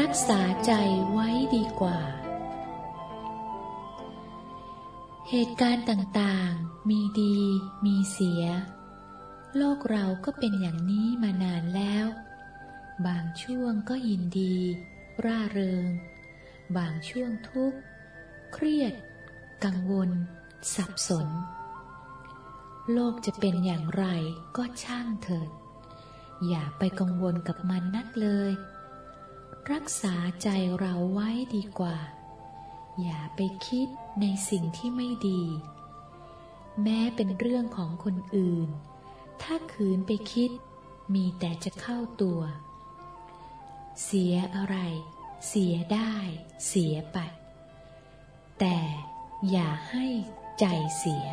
รักษาใจไว้ดีกว่า เหตุการณ์ต่างๆ มีดี มีเสีย โลกเราก็เป็นอย่างนี้มานานแล้ว บางช่วงก็ยินดี ร่าเริง บางช่วงทุกข์ เครียด กังวล สับสน โลกจะเป็นอย่างไรก็ช่างเถิด อย่าไปกังวลกับมันนักเลย รักษาใจเราไว้ดีกว่า อย่าไปคิดในสิ่งที่ไม่ดี แม้เป็นเรื่องของคนอื่น ถ้าขืนไปคิด มีแต่จะเข้าตัว เสียอะไร เสียได้ เสียไป แต่อย่าให้ใจเสีย